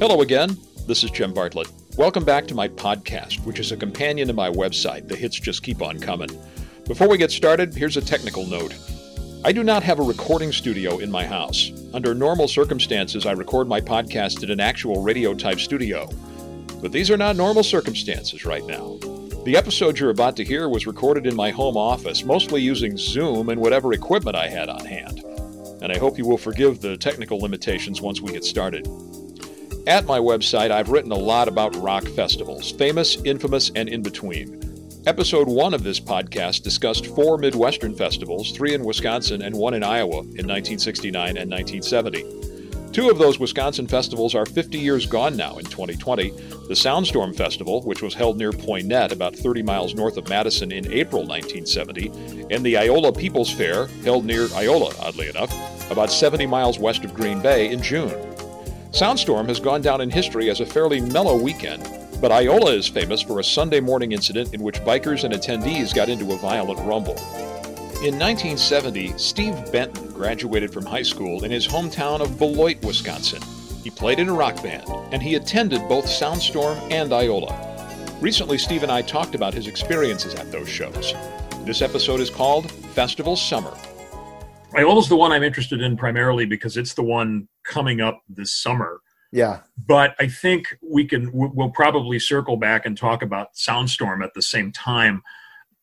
Hello again. This is Jim Bartlett. Welcome back to my podcast, which is a companion to my website. The hits just keep on coming. Before we get started, here's a technical note. I do not have a recording studio in my house. Under normal circumstances, I record my podcast in an actual radio type studio. But these are not normal circumstances right now. The episode you're about to hear was recorded in my home office, mostly using Zoom and whatever equipment I had on hand. And I hope you will forgive the technical limitations once we get started. At my website, I've written a lot about rock festivals, famous, infamous, and in between. Episode 1 of this podcast discussed four Midwestern festivals, three in Wisconsin and one in Iowa in 1969 and 1970. Two of those Wisconsin festivals are 50 years gone now in 2020. The Soundstorm Festival, which was held near Poynette, about 30 miles north of Madison in April 1970, and the Iola People's Fair, held near Iola, oddly enough, about 70 miles west of Green Bay in June. Soundstorm has gone down in history as a fairly mellow weekend, but Iola is famous for a Sunday morning incident in which bikers and attendees got into a violent rumble. In 1970, Steve Benton graduated from high school in his hometown of Beloit, Wisconsin. He played in a rock band, and he attended both Soundstorm and Iola. Recently, Steve and I talked about his experiences at those shows. This episode is called Festival Summer. Iola's the one I'm interested in primarily because it's the one coming up this summer. Yeah. But I think we can we'll probably circle back and talk about Soundstorm at the same time.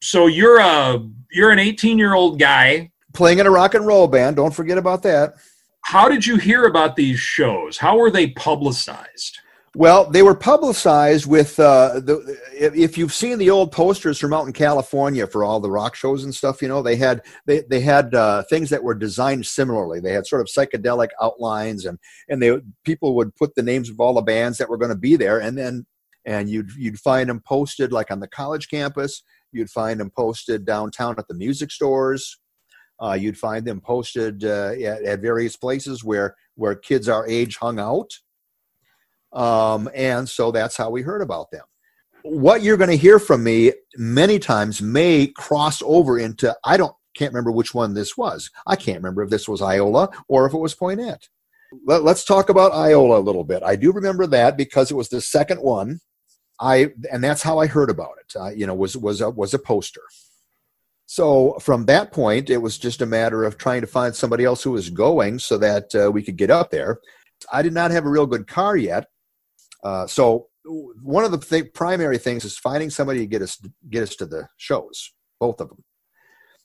So you're a you're an 18 year old guy playing in a rock and roll band. Don't forget about that. How did you hear about these shows? How were they publicized? Well, they were publicized with uh, the. If you've seen the old posters from out in California for all the rock shows and stuff, you know they had they they had uh, things that were designed similarly. They had sort of psychedelic outlines, and and they people would put the names of all the bands that were going to be there, and then and you'd you'd find them posted like on the college campus. You'd find them posted downtown at the music stores. Uh, you'd find them posted uh, at, at various places where where kids our age hung out um, and so that's how we heard about them. What you're going to hear from me many times may cross over into, I don't, can't remember which one this was. I can't remember if this was Iola or if it was Poynette. Let, us talk about Iola a little bit. I do remember that because it was the second one. I and that's how I heard about it. Uh, you know, was was a, was a poster. So from that point, it was just a matter of trying to find somebody else who was going so that uh, we could get up there. I did not have a real good car yet, uh, so one of the th- primary things is finding somebody to get us get us to the shows, both of them.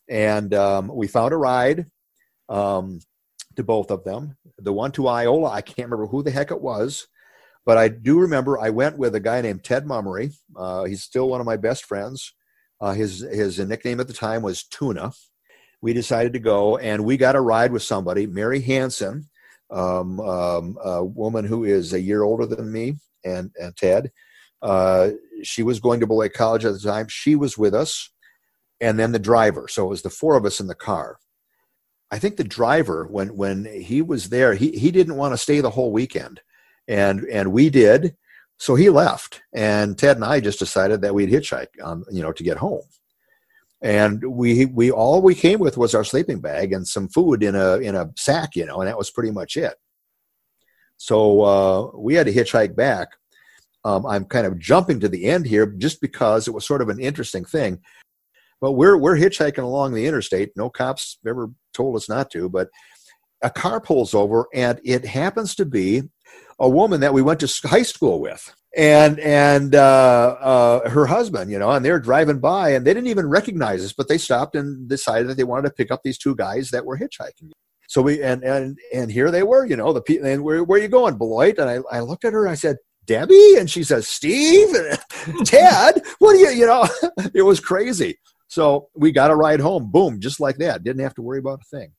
And um, we found a ride um, to both of them. The one to Iola, I can't remember who the heck it was, but I do remember I went with a guy named Ted Mummery. Uh, he's still one of my best friends. Uh, his his nickname at the time was Tuna. We decided to go, and we got a ride with somebody, Mary Hanson, um, um, a woman who is a year older than me, and, and Ted. Uh, she was going to Beloit College at the time. She was with us, and then the driver. So it was the four of us in the car. I think the driver, when when he was there, he he didn't want to stay the whole weekend, and and we did. So he left, and Ted and I just decided that we'd hitchhike on you know to get home. And we we all we came with was our sleeping bag and some food in a in a sack, you know, and that was pretty much it. So uh, we had to hitchhike back. Um, I'm kind of jumping to the end here just because it was sort of an interesting thing. But we're we're hitchhiking along the interstate. No cops ever told us not to, but a car pulls over, and it happens to be a woman that we went to high school with, and and uh, uh, her husband, you know, and they're driving by, and they didn't even recognize us, but they stopped and decided that they wanted to pick up these two guys that were hitchhiking. So we and and and here they were, you know, the people. And where where are you going, Beloit? And I I looked at her. and I said, Debbie, and she says, Steve, Ted, what do you? You know, it was crazy. So we got a ride home. Boom, just like that. Didn't have to worry about a thing.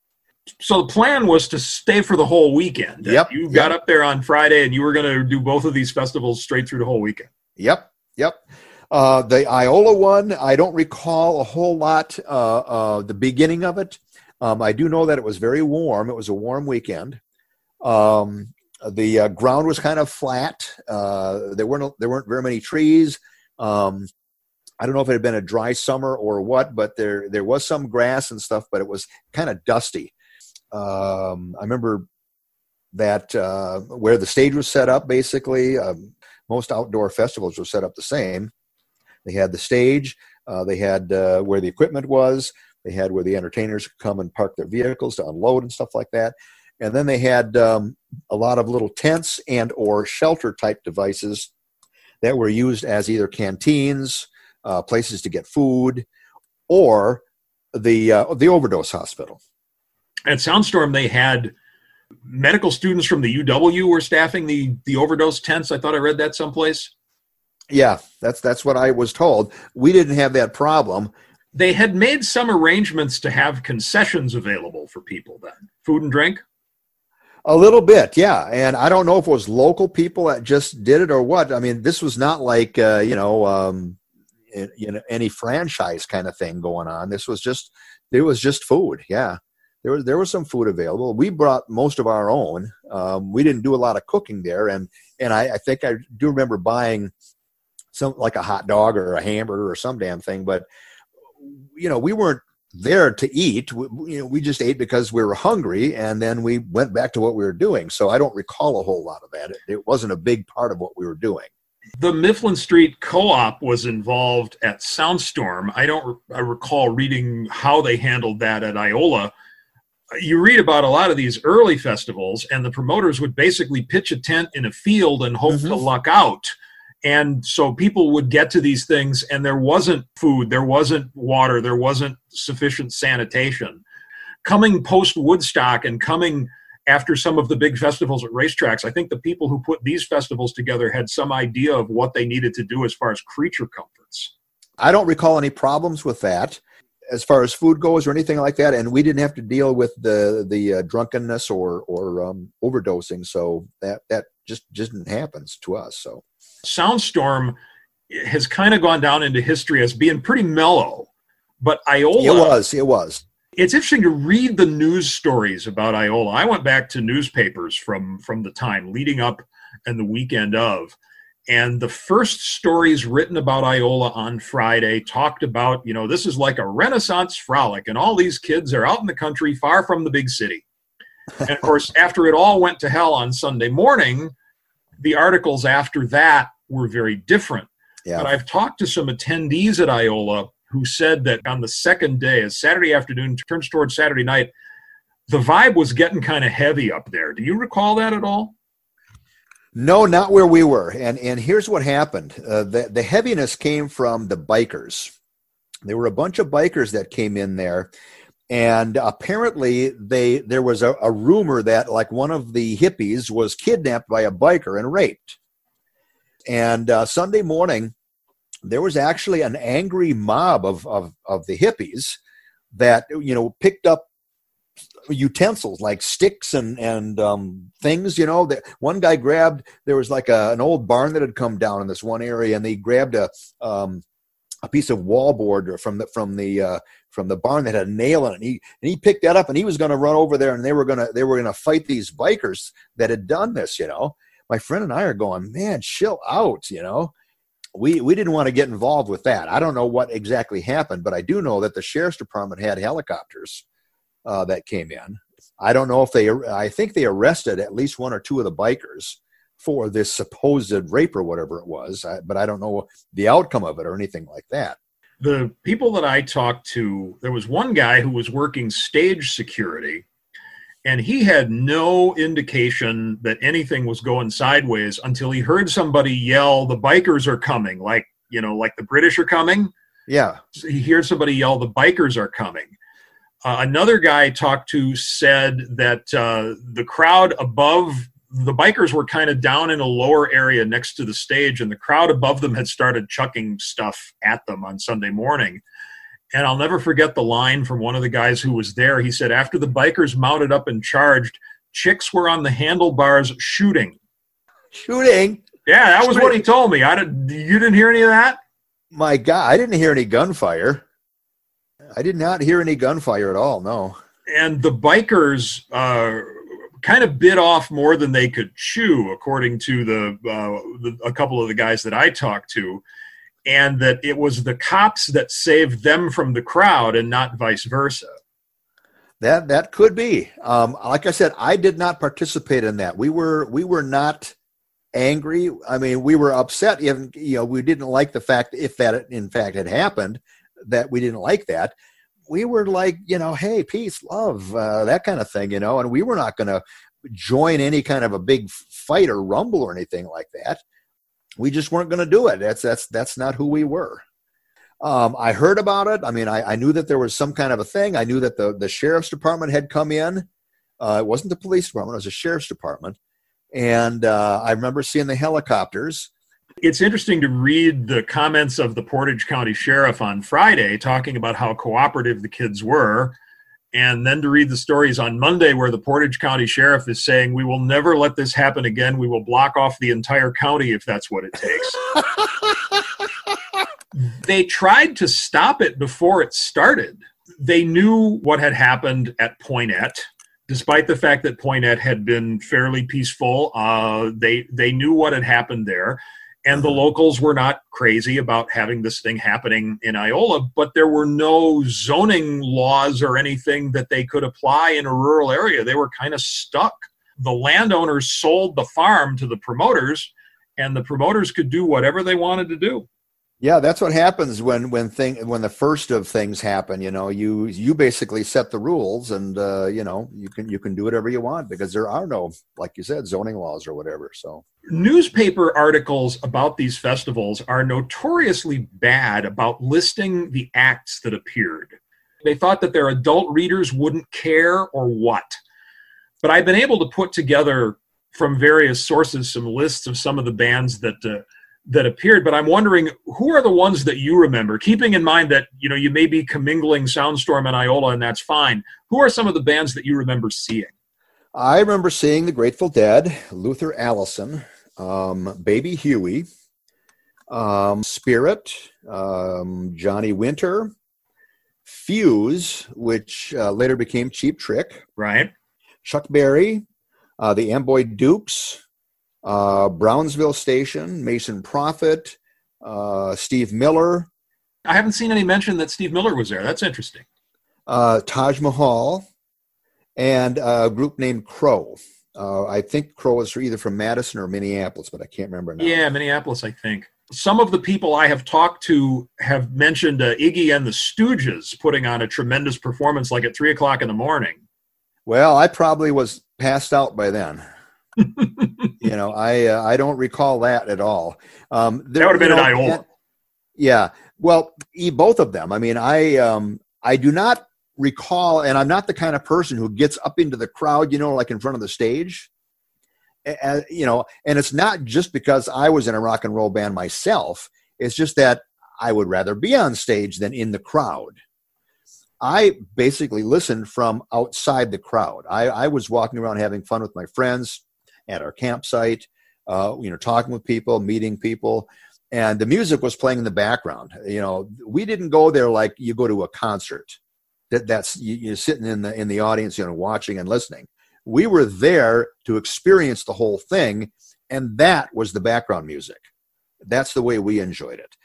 So the plan was to stay for the whole weekend. Yep. You got yep. up there on Friday, and you were going to do both of these festivals straight through the whole weekend. Yep. Yep. Uh, the Iola one, I don't recall a whole lot. Uh, uh, the beginning of it, um, I do know that it was very warm. It was a warm weekend. Um, the uh, ground was kind of flat. Uh, there weren't there weren't very many trees. Um, I don't know if it had been a dry summer or what, but there there was some grass and stuff, but it was kind of dusty. Um, I remember that uh, where the stage was set up. Basically, um, most outdoor festivals were set up the same. They had the stage. Uh, they had uh, where the equipment was. They had where the entertainers could come and park their vehicles to unload and stuff like that. And then they had um, a lot of little tents and or shelter type devices that were used as either canteens, uh, places to get food, or the uh, the overdose hospital. At Soundstorm, they had medical students from the UW were staffing the the overdose tents. I thought I read that someplace. Yeah, that's that's what I was told. We didn't have that problem. They had made some arrangements to have concessions available for people then, food and drink. A little bit, yeah. And I don't know if it was local people that just did it or what. I mean, this was not like uh, you know, um, you know, any franchise kind of thing going on. This was just it was just food. Yeah, there was there was some food available. We brought most of our own. Um, we didn't do a lot of cooking there, and and I, I think I do remember buying some like a hot dog or a hamburger or some damn thing. But you know, we weren't there to eat. We, you know, we just ate because we were hungry, and then we went back to what we were doing. So I don't recall a whole lot of that. It, it wasn't a big part of what we were doing. The Mifflin Street Co-op was involved at Soundstorm. I don't I recall reading how they handled that at Iola. You read about a lot of these early festivals, and the promoters would basically pitch a tent in a field and hope mm-hmm. to luck out and so people would get to these things and there wasn't food there wasn't water there wasn't sufficient sanitation. Coming post woodstock and coming after some of the big festivals at racetracks i think the people who put these festivals together had some idea of what they needed to do as far as creature comforts. I don't recall any problems with that as far as food goes or anything like that. And we didn't have to deal with the the uh, drunkenness or or um, overdosing. So that that just just didn't happen to us. So Soundstorm has kind of gone down into history as being pretty mellow, but Iola. It was. It was. It's interesting to read the news stories about Iola. I went back to newspapers from from the time leading up and the weekend of, and the first stories written about Iola on Friday talked about, you know, this is like a Renaissance frolic, and all these kids are out in the country, far from the big city. and of course, after it all went to hell on Sunday morning, the articles after that were very different. Yeah. But I've talked to some attendees at Iola who said that on the second day, as Saturday afternoon turns towards Saturday night, the vibe was getting kind of heavy up there. Do you recall that at all? No, not where we were. And and here's what happened: uh, the the heaviness came from the bikers. There were a bunch of bikers that came in there, and apparently they there was a, a, rumor that like one of the hippies was kidnapped by a biker and raped. And uh, sunday morning there was actually an angry mob of, of, of the hippies that you know picked up utensils like sticks and and um, things you know that one guy grabbed there was like a, an old barn that had come down in this one area and they grabbed a um, a piece of wallboard from the from the uh, from the barn that had a nail in it. And he and he picked that up and he was going to run over there and they were going to they were going to fight these bikers that had done this. You know, my friend and I are going, man, chill out. You know, we we didn't want to get involved with that. I don't know what exactly happened, but I do know that the sheriff's department had helicopters uh, that came in. I don't know if they. I think they arrested at least one or two of the bikers for this supposed rape or whatever it was, but I don't know the outcome of it or anything like that. The people that I talked to, there was one guy who was working stage security, and he had no indication that anything was going sideways until he heard somebody yell, "The bikers are coming!" Like you know, like the British are coming. Yeah, he hears somebody yell, "The bikers are coming." Uh, another guy I talked to said that uh, the crowd above the bikers were kind of down in a lower area next to the stage, and the crowd above them had started chucking stuff at them on Sunday morning. And I'll never forget the line from one of the guys who was there. He said, After the bikers mounted up and charged, chicks were on the handlebars shooting. Shooting? Yeah, that was what he told me. I didn't, you didn't hear any of that? My God, I didn't hear any gunfire. I did not hear any gunfire at all, no. And the bikers, uh, kind of bit off more than they could chew, according to the, uh, the, a couple of the guys that I talked to, and that it was the cops that saved them from the crowd and not vice versa. That that could be. Um, like I said, I did not participate in that. We were we were not angry. I mean, we were upset. Even you know, we didn't like the fact if that in fact had happened that we didn't like that. We were like, you know, hey, peace, love, uh, that kind of thing, you know, and we were not going to join any kind of a big fight or rumble or anything like that. We just weren't going to do it. That's that's that's not who we were. Um, I heard about it. I mean, I, I, knew that there was some kind of a thing. I knew that the, the sheriff's department had come in. Uh, it wasn't the police department, it was the sheriff's department. And uh, I remember seeing the helicopters. It's interesting to read the comments of the Portage County Sheriff on Friday talking about how cooperative the kids were. And then to read the stories on Monday where the Portage County Sheriff is saying, We will never let this happen again. We will block off the entire county if that's what it takes. they tried to stop it before it started. They knew what had happened at Poynette, despite the fact that Poynette had been fairly peaceful. Uh, they they knew what had happened there, and the mm-hmm. locals were not crazy about having this thing happening in Iola. But there were no zoning laws or anything that they could apply in a rural area. They were kind of stuck. The landowners sold the farm to the promoters, and the promoters could do whatever they wanted to do. Yeah, that's what happens when when thing when the first of things happen. You know, you you basically set the rules, and uh, you know you can you can do whatever you want because there are no, like you said, zoning laws or whatever. So newspaper articles about these festivals are notoriously bad about listing the acts that appeared. They thought that their adult readers wouldn't care or what. But I've been able to put together from various sources some lists of some of the bands that. Uh, that appeared but i'm wondering who are the ones that you remember? Keeping in mind that you know you may be commingling soundstorm and iola and that's fine. Who are some of the bands that you remember seeing? I remember seeing the grateful dead luther allison um, baby huey um, spirit um, johnny winter fuse which uh, later became cheap trick right. Chuck berry uh, the amboy dukes uh, Brownsville Station, Mason Proffit, uh, Steve Miller. I haven't seen any mention that Steve Miller was there. That's interesting. Uh, Taj Mahal, and a group named Crow. Uh, I think Crow is either from Madison or Minneapolis, but I can't remember now. Yeah, Minneapolis, I think. Some of the people I have talked to have mentioned uh, Iggy and the Stooges putting on a tremendous performance like at 3 o'clock in the morning. Well, I probably was passed out by then. You know, I uh, I don't recall that at all. Um, there, that would have been know, an Iola. Yeah, well, both of them. I mean, I um, I do not recall, and I'm not the kind of person who gets up into the crowd, you know, like in front of the stage. And, you know, and it's not just because I was in a rock and roll band myself. It's just that I would rather be on stage than in the crowd. I basically listened from outside the crowd. I, I was walking around having fun with my friends, at our campsite, uh, you know, talking with people, meeting people, and the music was playing in the background. You know, we didn't go there like you go to a concert. That that's you, are sitting in the in the audience, you know, watching and listening. We were there to experience the whole thing, and that was the background music. That's the way we enjoyed it.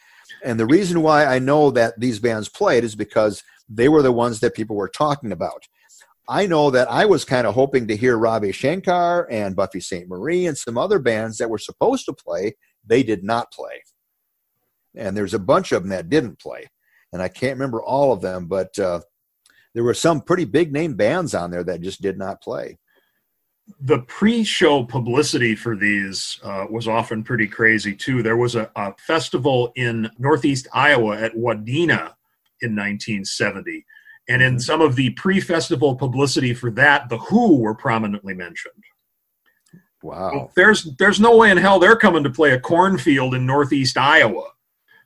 And the reason why I know that these bands played is because they were the ones that people were talking about. I know that I was kind of hoping to hear Ravi Shankar and Buffy Sainte-Marie and some other bands that were supposed to play. They did not play. And there's a bunch of them that didn't play. And I can't remember all of them, but uh, there were some pretty big name bands on there that just did not play. The pre show publicity for these uh, was often pretty crazy, too. There was a, a festival in Northeast Iowa at Wadena in 1970 and in mm-hmm. some of the pre festival publicity for that, The Who were prominently mentioned. Wow. Well, there's, there's no way in hell they're coming to play a cornfield in Northeast Iowa.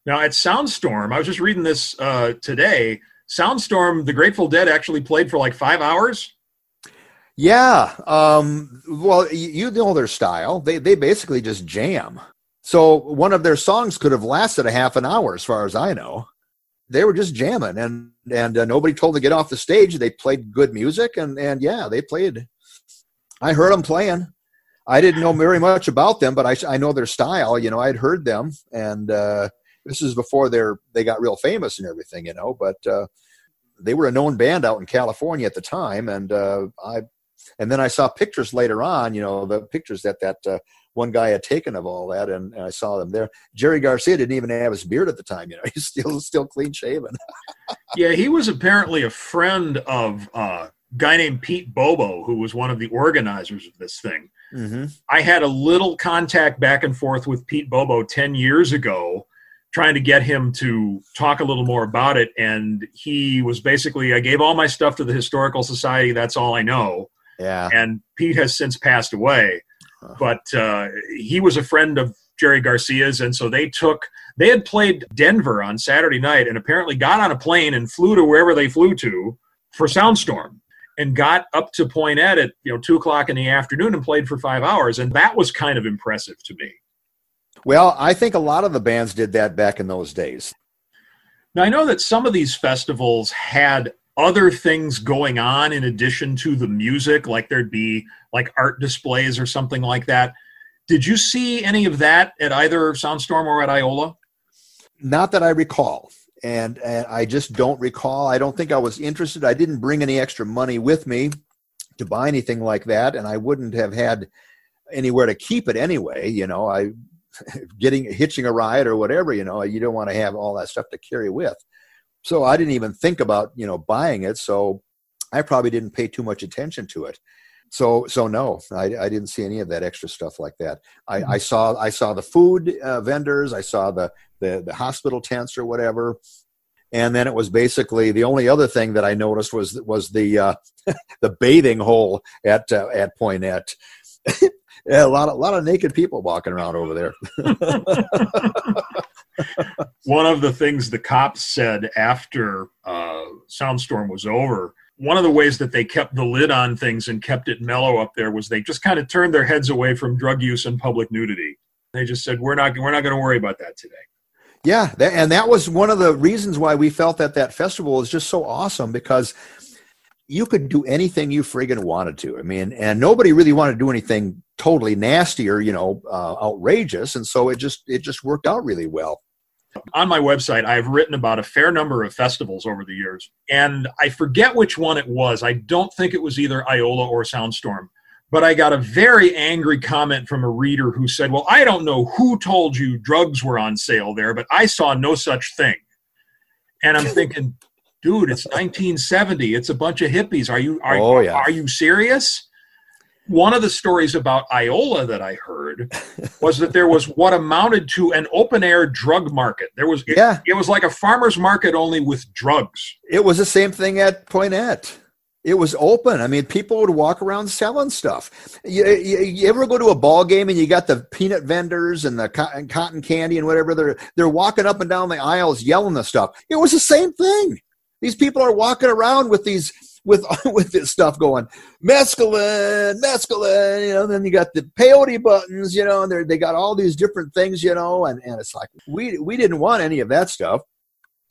Now, at Soundstorm, I was just reading this uh, today. Soundstorm, the Grateful Dead actually played for like five hours. Yeah. Um, well, you know their style. They, they basically just jam. So one of their songs could have lasted a half an hour, as far as I know they were just jamming and and uh, nobody told them to get off the stage they played good music and and yeah they played i heard them playing i didn't know very much about them but i, I know their style you know i'd heard them and uh, this is before they're they got real famous and everything you know but uh, they were a known band out in California at the time, and uh, I and then I saw pictures later on. You know, the pictures that that uh, one guy had taken of all that, and, and, I saw them there. Jerry Garcia didn't even have his beard at the time. You know, he's still still clean shaven. yeah, he was apparently a friend of uh, a guy named Pete Bobo, who was one of the organizers of this thing. Mm-hmm. I had a little contact back and forth with Pete Bobo ten years ago trying to get him to talk a little more about it. And he was basically, I gave all my stuff to the Historical Society. That's all I know. Yeah. And Pete has since passed away. But uh, he was a friend of Jerry Garcia's. And so they took, they had played Denver on Saturday night and apparently got on a plane and flew to wherever they flew to for Soundstorm and got up to Poynette at you know two o'clock in the afternoon and played for five hours, and that was kind of impressive to me. Well, I think a lot of the bands did that back in those days. Now, I know that some of these festivals had other things going on in addition to the music, like there'd be like art displays or something like that. Did you see any of that at either Soundstorm or at Iola? Not that I recall. And, and I just don't recall. I don't think I was interested. I didn't bring any extra money with me to buy anything like that, and I wouldn't have had anywhere to keep it anyway. You know, I getting hitching a ride or whatever you know you don't want to have all that stuff to carry with so i didn't even think about you know buying it. So i probably didn't pay too much attention to it. So so no i, I didn't see any of that extra stuff like that. I, mm-hmm. I saw i saw the food uh, vendors. I saw the, the the hospital tents or whatever. And then it was basically the only other thing that i noticed was was the uh, the bathing hole at uh, at Poynette. Yeah, a lot of a lot of naked people walking around over there. one of the things the cops said after uh, Soundstorm was over, one of the ways that they kept the lid on things and kept it mellow up there was they just kind of turned their heads away from drug use and public nudity. They just said, "We're not we're not going to worry about that today." Yeah, that, and that was one of the reasons why we felt that that festival is just so awesome because you could do anything you friggin' wanted to. I mean, and nobody really wanted to do anything totally nasty or you know uh, outrageous, and so it just it just worked out really well. On my website, I've written about a fair number of festivals over the years, and I forget which one it was. I don't think it was either Iola or Soundstorm, but I got a very angry comment from a reader who said, "Well, I don't know who told you drugs were on sale there, but I saw no such thing." And I'm thinking, dude, it's 1970. It's a bunch of hippies. Are you are, oh, yeah. are you serious? One of the stories about Iola that I heard was that there was what amounted to an open air drug market. There was it, yeah. it was like a farmer's market only with drugs. It was the same thing at Poynette. It was open. I mean, people would walk around selling stuff. You, you, you, ever go to a ball game and you got the peanut vendors and the cotton, cotton candy and whatever? They're they're walking up and down the aisles yelling the stuff. It was the same thing. These people are walking around with these with with this stuff going mescaline, mescaline, you know. Then you got the peyote buttons, you know, and they they got all these different things, you know, and and it's like we we didn't want any of that stuff.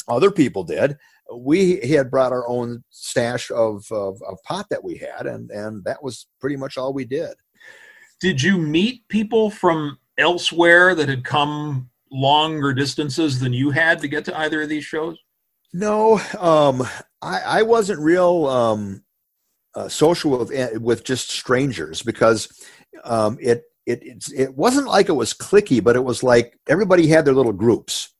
Other people did. We had brought our own stash of, of, of pot that we had, and and that was pretty much all we did. Did you meet people from elsewhere that had come longer distances than you had to get to either of these shows? No, um, I, I wasn't real um, uh, social with eh, with just strangers because um, it it it wasn't like it was clicky, but it was like everybody had their little groups.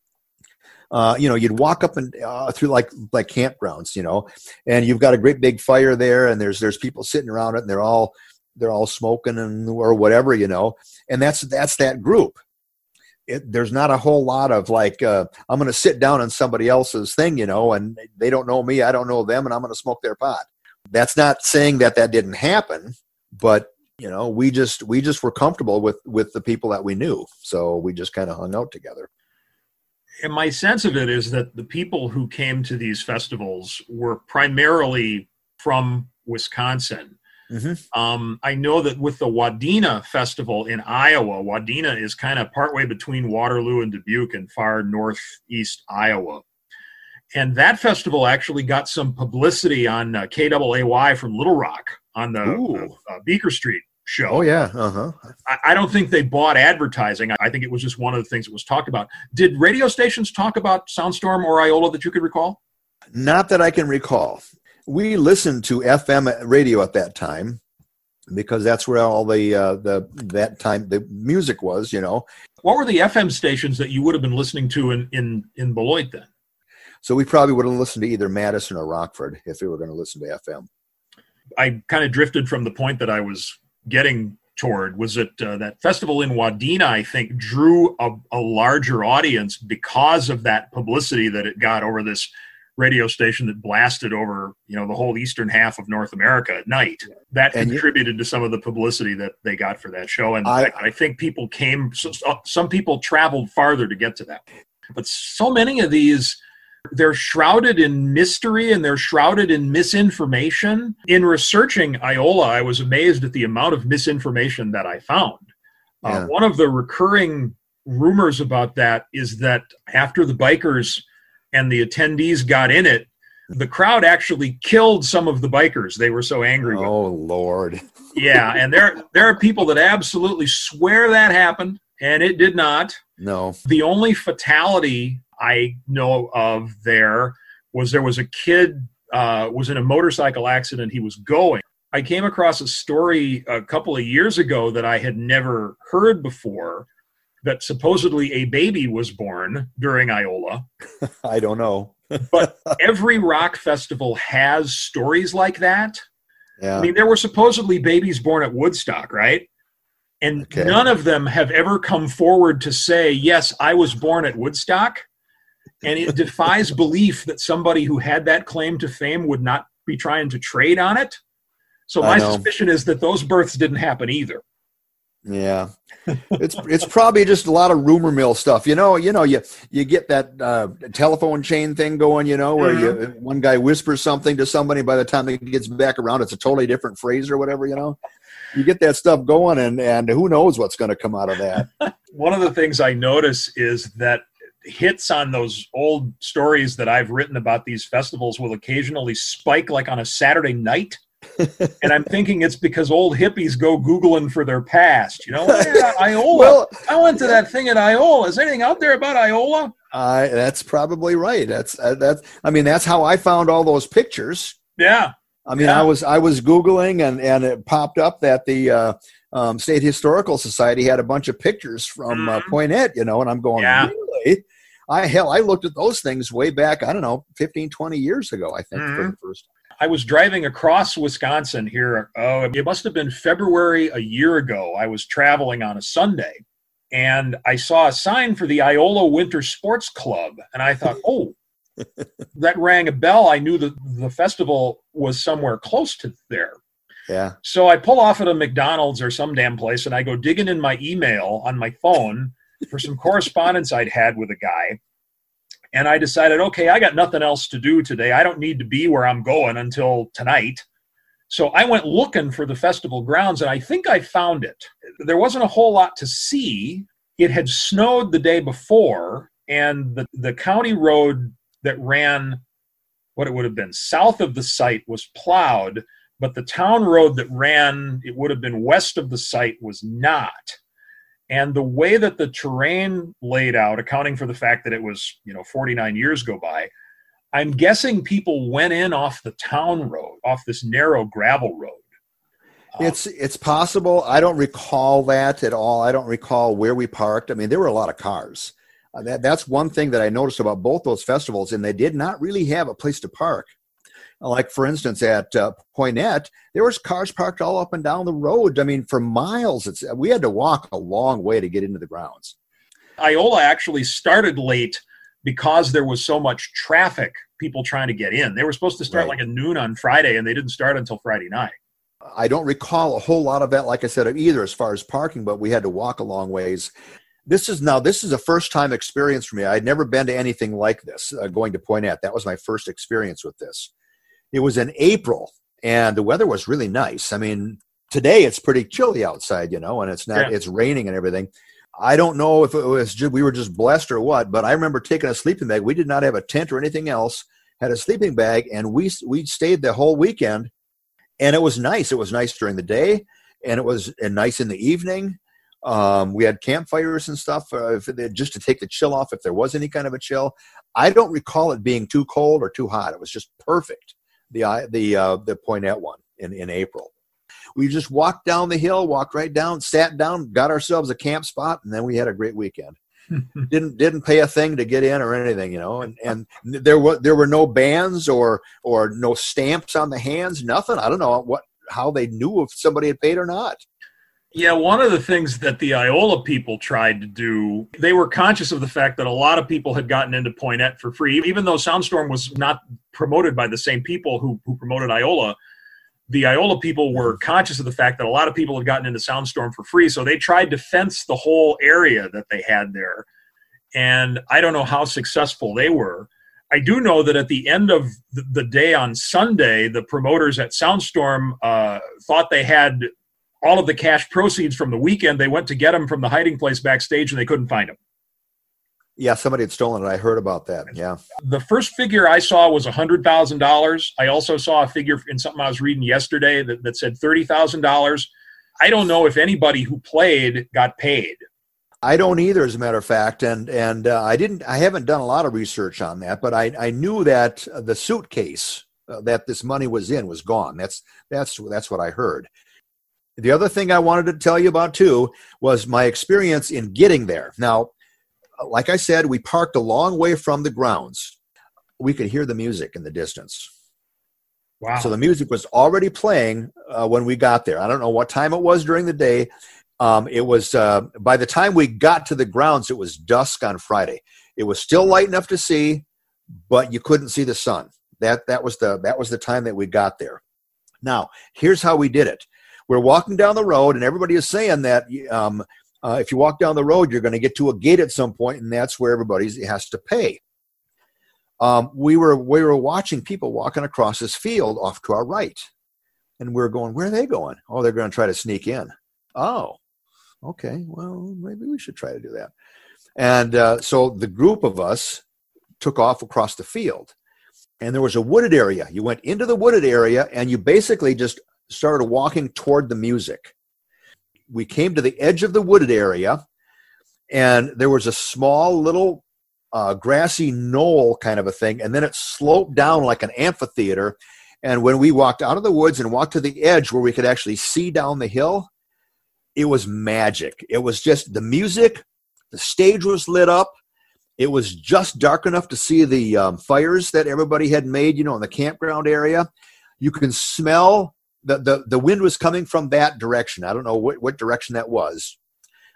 Uh, you know, you'd walk up and uh, through like like campgrounds, you know, and you've got a great big fire there, and there's there's people sitting around it, and they're all they're all smoking and or whatever, you know, and that's that's that group it, there's not a whole lot of like uh, I'm going to sit down on somebody else's thing, you know, and they don't know me, I don't know them, and I'm going to smoke their pot. That's not saying that that didn't happen, but you know, we just we just were comfortable with with the people that we knew, so we just kind of hung out together. And my sense of it is that the people who came to these festivals were primarily from Wisconsin Mm-hmm. Um, I know that with the Wadena Festival in Iowa, Wadena is kind of partway between Waterloo and Dubuque in far northeast Iowa. And that festival actually got some publicity on uh, KAAY from Little Rock on the uh, uh, Beaker Street show. Oh yeah, uh-huh. I, I, don't think they bought advertising. I think it was just one of the things that was talked about. Did radio stations talk about Soundstorm or Iola that you could recall? Not that I can recall. We listened to FM radio at that time because that's where all the uh, the that time the music was. You know. What were the FM stations that you would have been listening to in in in Beloit then? So we probably would have listened to either Madison or Rockford if we were going to listen to FM. I kind of drifted from the point that I was getting toward was that uh, that festival in Wadena, I think, drew a, a, larger audience because of that publicity that it got over this radio station that blasted over you know the whole eastern half of North America at night. That and contributed you, to some of the publicity that they got for that show, and I, I think people came. So, some people traveled farther to get to that, but so many of these they're shrouded in mystery and they're shrouded in misinformation. In researching Iola, I was amazed at the amount of misinformation that I found. Uh, yeah. Uh, one of the recurring rumors about that is that after the bikers and the attendees got in it, the crowd actually killed some of the bikers. They were so angry. Oh Lord! yeah, and there there are people that absolutely swear that happened, and it did not. No. The only fatality I know of there was there was a kid uh, was in a motorcycle accident. He was going. I came across a story a couple of years ago that I had never heard before. That supposedly a baby was born during Iola. I don't know. but every rock festival has stories like that. Yeah. I mean, there were supposedly babies born at Woodstock, right? And okay. none of them have ever come forward to say, yes, I was born at Woodstock and it defies belief that somebody who had that claim to fame would not be trying to trade on it. So my suspicion is that those births didn't happen either. Yeah, it's it's probably just a lot of rumor mill stuff. You know, you know, you you get that uh, telephone chain thing going. You know, where mm-hmm. you one guy whispers something to somebody, by the time he gets back around, it's a totally different phrase or whatever. You know, you get that stuff going, and and who knows what's going to come out of that. one of the things I notice is that hits on those old stories that I've written about these festivals will occasionally spike like on a Saturday night. And I'm thinking it's because old hippies go Googling for their past. You know, yeah, Iola. Well, I went to that thing at Iola. Is anything out there about Iola? Uh, that's probably right. That's uh, that's. I mean, that's how I found all those pictures. Yeah. I mean, yeah. I was I was googling and and it popped up that the uh, um, State Historical Society had a bunch of pictures from uh, mm-hmm. Poynette. You know, and I'm going, yeah. really? I hell, I looked at those things way back, I don't know, 15, 20 years ago, I think, mm-hmm. for the first time. I was driving across Wisconsin here. Oh, it must have been February a year ago. I was traveling on a Sunday and I saw a sign for the Iola Winter Sports Club. And I thought, oh, that rang a bell. I knew that the festival was somewhere close to there. Yeah. So I pull off at a McDonald's or some damn place and I go digging in my email on my phone for some correspondence I'd had with a guy. And I decided, okay, I got nothing else to do today. I don't need to be where I'm going until tonight. So I went looking for the festival grounds and I think I found it. There wasn't a whole lot to see. It had snowed the day before, and the, the county road that ran what it would have been south of the site was plowed, but the town road that ran, it would have been west of the site, was not and the way that the terrain laid out accounting for the fact that it was you know 49 years go by i'm guessing people went in off the town road off this narrow gravel road. It's it's possible. I don't recall that at all. I don't recall where we parked. I mean there were a lot of cars. Uh, that, that's one thing that i noticed about both those festivals and they did not really have a place to park like for instance at uh, Poynette, there was cars parked all up and down the road. I mean, for miles. It's we had to walk a long way to get into the grounds. Iola actually started late because there was so much traffic, people trying to get in. They were supposed to start right. like at noon on Friday, and they didn't start until Friday night. I don't recall a whole lot of that, like I said, either as far as parking, but we had to walk a long ways. This is now this is a first time experience for me. I'd never been to anything like this. Uh, going to Poynette, that was my first experience with this it was in April and the weather was really nice. I mean, today it's pretty chilly outside, you know, and it's not, yeah. it's raining and everything. I don't know if it was just, we were just blessed or what, but I remember taking a sleeping bag. We did not have a tent or anything else, had a sleeping bag, and we, we stayed the whole weekend. And it was nice. It was nice during the day, and it was and nice in the evening. Um, we had campfires and stuff uh, just to take the chill off if there was any kind of a chill. I don't recall it being too cold or too hot. It was just perfect. The the uh, the Poynette one in in April. We just walked down the hill, walked right down, sat down, got ourselves a camp spot, and then we had a great weekend. didn't didn't pay a thing to get in or anything, you know. And and there were there were no bands or or no stamps on the hands, nothing. I don't know what how they knew if somebody had paid or not. Yeah, one of the things that the Iola people tried to do, they were conscious of the fact that a lot of people had gotten into Poynette for free, even though Soundstorm was not promoted by the same people who, who promoted Iola. The Iola people were conscious of the fact that a lot of people had gotten into Soundstorm for free, so they tried to fence the whole area that they had there. And I don't know how successful they were. I do know that at the end of the day on Sunday, the promoters at Soundstorm uh, thought they had all of the cash proceeds from the weekend. They went to get them from the hiding place backstage and they couldn't find them. Yeah, somebody had stolen it. I heard about that. Yeah. The first figure I saw was $100,000. I also saw a figure in something I was reading yesterday that, that said $30,000. I don't know if anybody who played got paid. I don't either, as a matter of fact, and and uh, I didn't. I haven't done a lot of research on that, but I I knew that the suitcase uh, that this money was in was gone. That's that's that's what I heard. The other thing I wanted to tell you about too was my experience in getting there. Now, like I said, we parked a long way from the grounds. We could hear the music in the distance. Wow. So the music was already playing uh, when we got there. I don't know what time it was during the day. Um, it was uh, by the time we got to the grounds, it was dusk on Friday. It was still light enough to see, but you couldn't see the sun. That that was the that was the time that we got there. Now, here's how we did it we're walking down the road, and everybody is saying that um, uh, if you walk down the road, you're going to get to a gate at some point, and that's where everybody has to pay. Um, we were we were watching people walking across this field off to our right, and we are going, where are they going? Oh, they're going to try to sneak in. Oh, okay. Well, maybe we should try to do that. And uh, so the group of us took off across the field, and there was a wooded area. You went into the wooded area, and you basically just started walking toward the music. We came to the edge of the wooded area, and there was a small little uh, grassy knoll kind of a thing, and then it sloped down like an amphitheater. And when we walked out of the woods and walked to the edge where we could actually see down the hill, it was magic. It was just the music, the stage was lit up. It was just dark enough to see the um, fires that everybody had made, you know, in the campground area. You can smell the, the, the wind was coming from that direction. I don't know what, what direction that was,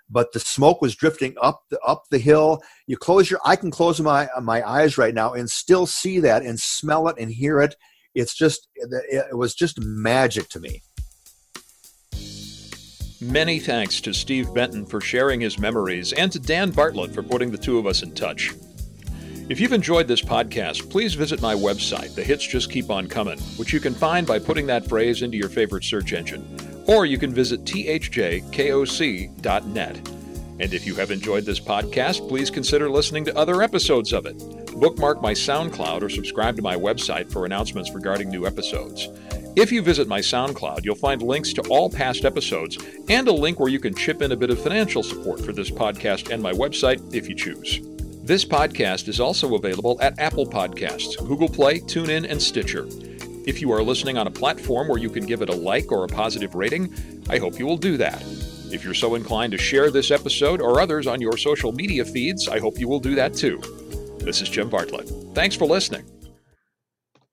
but the smoke was drifting up the, up the hill. You close your, I can close my, my eyes right now and still see that and smell it and hear it. It's just, it was just magic to me. Many thanks to Steve Benton for sharing his memories and to Dan Bartlett for putting the two of us in touch. If you've enjoyed this podcast, please visit my website, The Hits Just Keep On Coming, which you can find by putting that phrase into your favorite search engine. Or you can visit thjkoc.net. And if you have enjoyed this podcast, please consider listening to other episodes of it. Bookmark my SoundCloud or subscribe to my website for announcements regarding new episodes. If you visit my SoundCloud, you'll find links to all past episodes and a link where you can chip in a bit of financial support for this podcast and my website if you choose. This podcast is also available at Apple Podcasts, Google Play, TuneIn, and Stitcher. If you are listening on a platform where you can give it a like or a positive rating, I hope you will do that. If you're so inclined to share this episode or others on your social media feeds, I hope you will do that too. This is Jim Bartlett. Thanks for listening.